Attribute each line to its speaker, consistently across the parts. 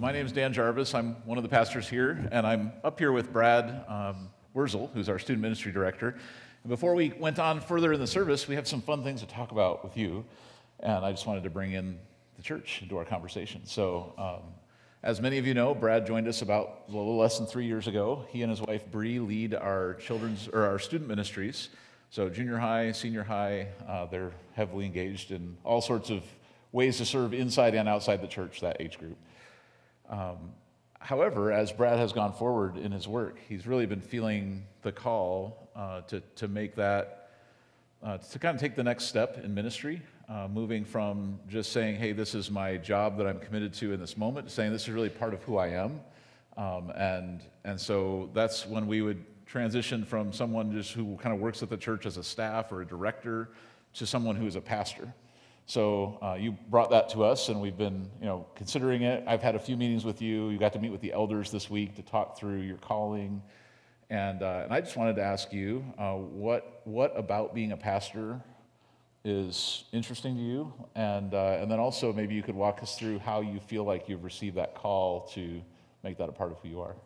Speaker 1: My name is Dan Jarvis. I'm one of the pastors here, and I'm up here with Brad um, Wurzel, who's our student ministry director. And before we went on further in the service, we have some fun things to talk about with you, and I just wanted to bring in the church into our conversation. So, um, as many of you know, Brad joined us about a little less than three years ago. He and his wife Bree lead our children's or our student ministries. So, junior high, senior high, uh, they're heavily engaged in all sorts of ways to serve inside and outside the church, that age group. Um, however, as Brad has gone forward in his work, he's really been feeling the call uh, to, to make that, uh, to kind of take the next step in ministry, uh, moving from just saying, hey, this is my job that I'm committed to in this moment, to saying this is really part of who I am. Um, and, and so that's when we would transition from someone just who kind of works at the church as a staff or a director to someone who is a pastor. So uh, you brought that to us, and we've been, you know, considering it. I've had a few meetings with you. You got to meet with the elders this week to talk through your calling, and uh, and I just wanted to ask you, uh, what what about being a pastor is interesting to you, and uh, and then also maybe you could walk us through how you feel like you've received that call to make that a part of who you are.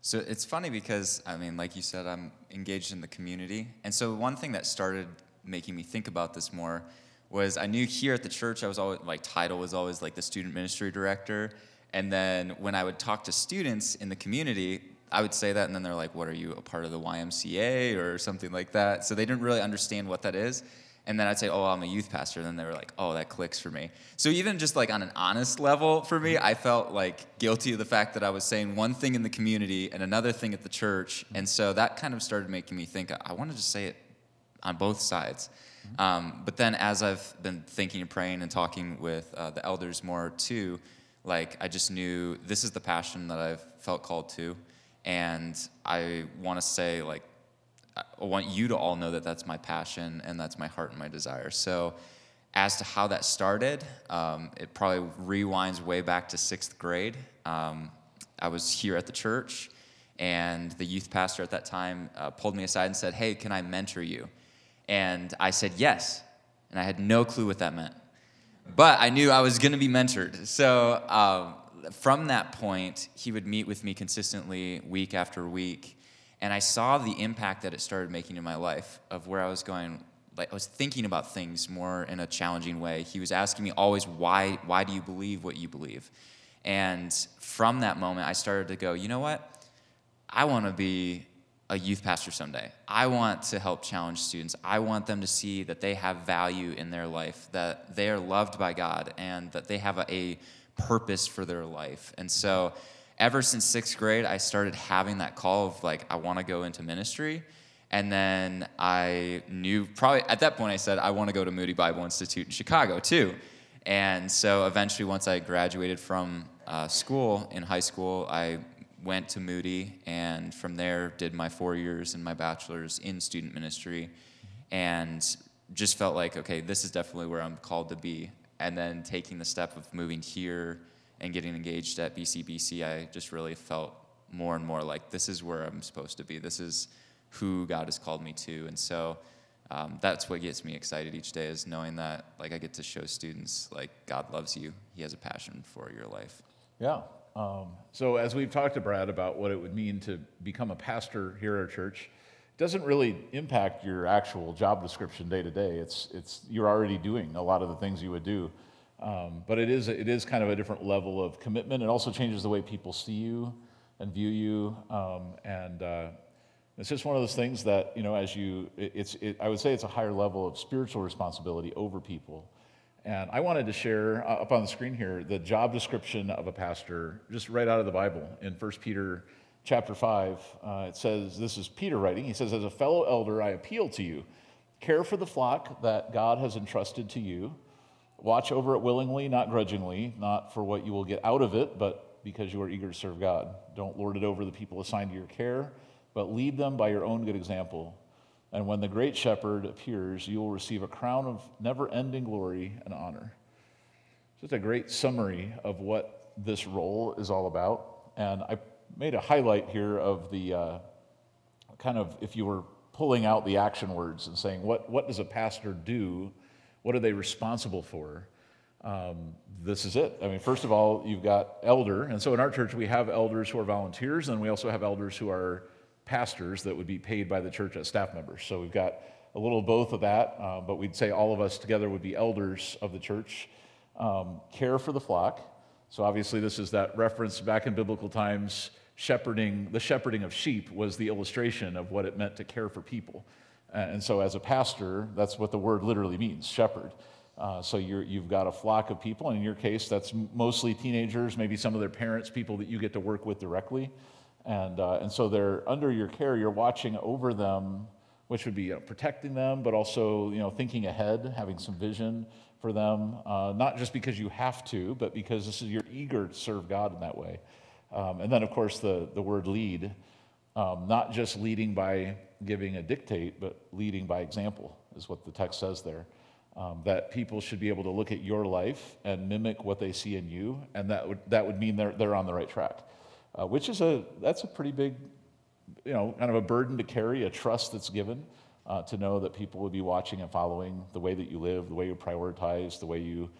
Speaker 2: So it's funny because I mean, like you said, I'm engaged in the community, and so one thing that started making me think about this more was I knew here at the church I was always like title was always like the student ministry director. And then when I would talk to students in the community, I would say that, and then they're like, What are you, a part of the YMCA or something like that? So they didn't really understand what that is. And then I'd say, Oh, I'm a youth pastor. And then they were like, Oh, that clicks for me. So even just like on an honest level for me, I felt like guilty of the fact that I was saying one thing in the community and another thing at the church. And so that kind of started making me think, I wanted to say it on both sides. Um, but then as I've been thinking and praying and talking with uh, the elders more too, like I just knew this is the passion that I've felt called to. And I want to say, like, I want you to all know that that's my passion and that's my heart and my desire. So, as to how that started, um, it probably rewinds way back to sixth grade. Um, I was here at the church, and the youth pastor at that time uh, pulled me aside and said, Hey, can I mentor you? And I said yes. And I had no clue what that meant. But I knew I was going to be mentored. So um, from that point, he would meet with me consistently week after week. And I saw the impact that it started making in my life of where I was going. Like I was thinking about things more in a challenging way. He was asking me always, why, why do you believe what you believe? And from that moment, I started to go, you know what? I want to be a youth pastor someday. I want to help challenge students. I want them to see that they have value in their life, that they are loved by God, and that they have a, a purpose for their life. And so, ever since sixth grade, I started having that call of like, I want to go into ministry. And then I knew probably at that point, I said, I want to go to Moody Bible Institute in Chicago too. And so eventually, once I graduated from uh, school in high school, I went to Moody, and from there did my four years and my bachelor's in student ministry, and just felt like, okay, this is definitely where I'm called to be. And then taking the step of moving here and getting engaged at BCBC, I just really felt more and more like this is where I'm supposed to be. This is who God has called me to, and so. Um, that's what gets me excited each day is knowing that like i get to show students like god loves you he has a passion for your life
Speaker 1: yeah um, so, as we've talked to Brad about what it would mean to become a pastor here at our church, it doesn't really impact your actual job description day to day. It's, it's, you're already doing a lot of the things you would do. Um, but it is, it is kind of a different level of commitment. It also changes the way people see you and view you. Um, and uh, it's just one of those things that, you know, as you, it, it's, it, I would say it's a higher level of spiritual responsibility over people. And I wanted to share uh, up on the screen here the job description of a pastor, just right out of the Bible in 1 Peter chapter 5. Uh, it says, This is Peter writing. He says, As a fellow elder, I appeal to you. Care for the flock that God has entrusted to you. Watch over it willingly, not grudgingly, not for what you will get out of it, but because you are eager to serve God. Don't lord it over the people assigned to your care, but lead them by your own good example. And when the great shepherd appears, you will receive a crown of never ending glory and honor. Just a great summary of what this role is all about. And I made a highlight here of the uh, kind of, if you were pulling out the action words and saying, what, what does a pastor do? What are they responsible for? um, this is it. I mean, first of all, you've got elder. And so in our church, we have elders who are volunteers, and we also have elders who are pastors that would be paid by the church as staff members. So we've got a little of both of that, uh, but we'd say all of us together would be elders of the church. Um, care for the flock. So obviously, this is that reference back in biblical times. Shepherding, the shepherding of sheep was the illustration of what it meant to care for people. And so, as a pastor, that's what the word literally means shepherd. Uh, so you have got a flock of people, and in your case, that's mostly teenagers, maybe some of their parents, people that you get to work with directly. And, uh, and so they're under your care, you're watching over them, which would be you know, protecting them, but also you know, thinking ahead, having some vision for them, uh, not just because you have to, but because this is, you're eager to serve God in that way. Um, and then, of course, the, the word lead, um, not just leading by giving a dictate, but leading by example, is what the text says there. Um, that people should be able to look at your life and mimic what they see in you, and that would, that would mean they're, they're on the right track, uh, which is a, that's a pretty big, you know, kind of a burden to carry, a trust that's given uh, to know that people would be watching and following the way that you live, the way you prioritize, the way you,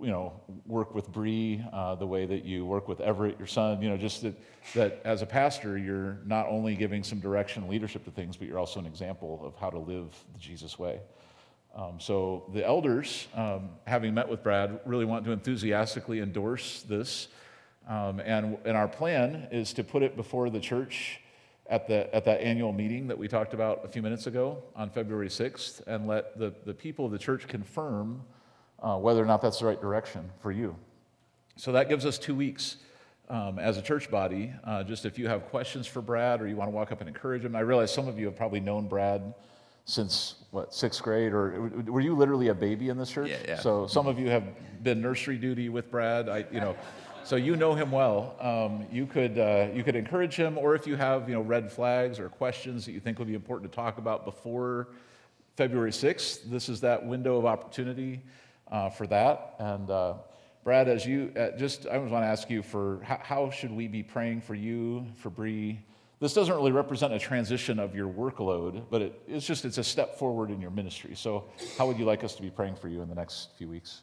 Speaker 1: you know, work with Bree, uh, the way that you work with Everett, your son. You know, just that, that as a pastor, you're not only giving some direction and leadership to things, but you're also an example of how to live the Jesus way. Um, so the elders, um, having met with Brad, really want to enthusiastically endorse this. Um, and, and our plan is to put it before the church at, the, at that annual meeting that we talked about a few minutes ago on February 6th and let the, the people of the church confirm uh, whether or not that's the right direction for you. So that gives us two weeks um, as a church body. Uh, just if you have questions for Brad or you want to walk up and encourage him, I realize some of you have probably known Brad since what sixth grade or were you literally a baby in this church?
Speaker 2: Yeah, yeah.
Speaker 1: So some of you have been nursery duty with Brad. I, you know, so you know him well. Um, you could uh, you could encourage him, or if you have you know red flags or questions that you think would be important to talk about before February sixth, this is that window of opportunity uh, for that. And uh, Brad, as you uh, just, I just want to ask you for how, how should we be praying for you, for Bree? This doesn't really represent a transition of your workload, but it, it's just it's a step forward in your ministry. So, how would you like us to be praying for you in the next few weeks?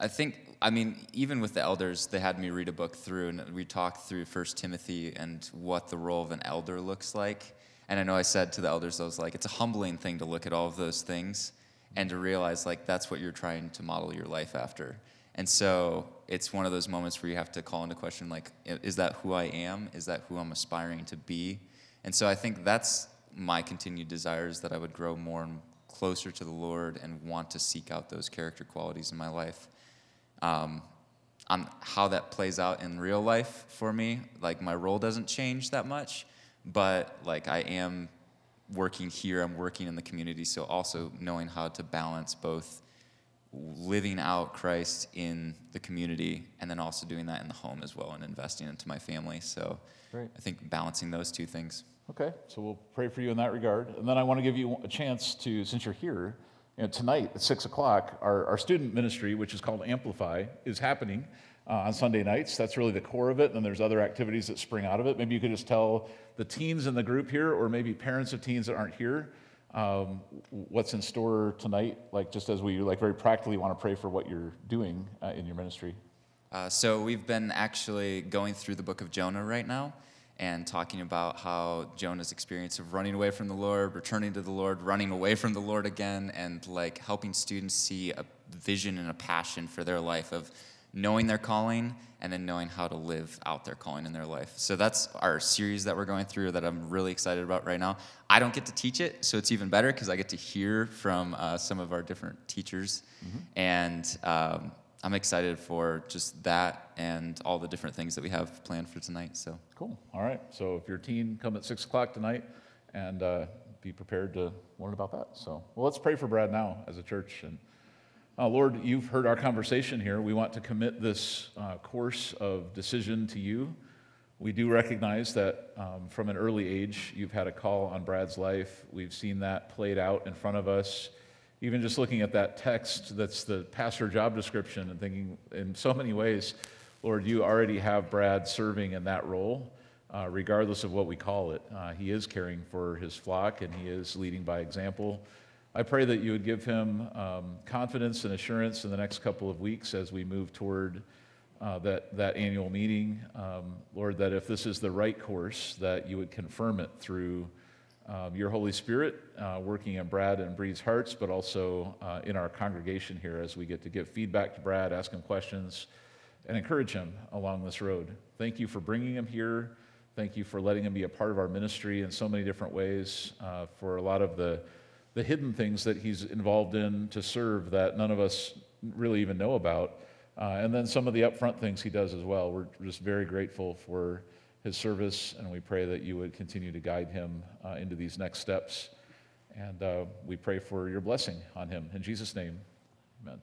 Speaker 2: I think, I mean, even with the elders, they had me read a book through, and we talked through First Timothy and what the role of an elder looks like. And I know I said to the elders, I was like, it's a humbling thing to look at all of those things and to realize like that's what you're trying to model your life after. And so it's one of those moments where you have to call into question like, is that who I am? Is that who I'm aspiring to be? And so I think that's my continued desire is that I would grow more and closer to the Lord and want to seek out those character qualities in my life. Um, on how that plays out in real life for me, like my role doesn't change that much, but like I am working here, I'm working in the community, so also knowing how to balance both living out Christ in the community and then also doing that in the home as well and investing into my family. So Great. I think balancing those two things.
Speaker 1: Okay, so we'll pray for you in that regard. And then I want to give you a chance to, since you're here, you know, tonight at 6 o'clock, our, our student ministry, which is called Amplify, is happening uh, on Sunday nights. That's really the core of it. And then there's other activities that spring out of it. Maybe you could just tell the teens in the group here, or maybe parents of teens that aren't here, um, what's in store tonight, like just as we like very practically want to pray for what you're doing uh, in your ministry.
Speaker 2: Uh, so we've been actually going through the book of Jonah right now and talking about how Jonah's experience of running away from the Lord, returning to the Lord, running away from the Lord again, and like helping students see a vision and a passion for their life of knowing their calling and then knowing how to live out their calling in their life. So that's our series that we're going through that I'm really excited about right now. I don't get to teach it, so it's even better because I get to hear from uh, some of our different teachers. Mm-hmm. And um, I'm excited for just that and all the different things that we have planned for tonight. So
Speaker 1: cool. All right. So if you're a teen, come at six o'clock tonight and uh, be prepared to learn about that. So well, let's pray for Brad now as a church and. Uh, Lord, you've heard our conversation here. We want to commit this uh, course of decision to you. We do recognize that um, from an early age, you've had a call on Brad's life. We've seen that played out in front of us. Even just looking at that text that's the pastor job description and thinking in so many ways, Lord, you already have Brad serving in that role, uh, regardless of what we call it. Uh, he is caring for his flock and he is leading by example. I pray that you would give him um, confidence and assurance in the next couple of weeks as we move toward uh, that, that annual meeting. Um, Lord, that if this is the right course, that you would confirm it through um, your Holy Spirit uh, working in Brad and Bree's hearts, but also uh, in our congregation here as we get to give feedback to Brad, ask him questions, and encourage him along this road. Thank you for bringing him here. Thank you for letting him be a part of our ministry in so many different ways, uh, for a lot of the, the hidden things that he's involved in to serve that none of us really even know about. Uh, and then some of the upfront things he does as well. We're just very grateful for his service, and we pray that you would continue to guide him uh, into these next steps. And uh, we pray for your blessing on him. In Jesus' name, amen.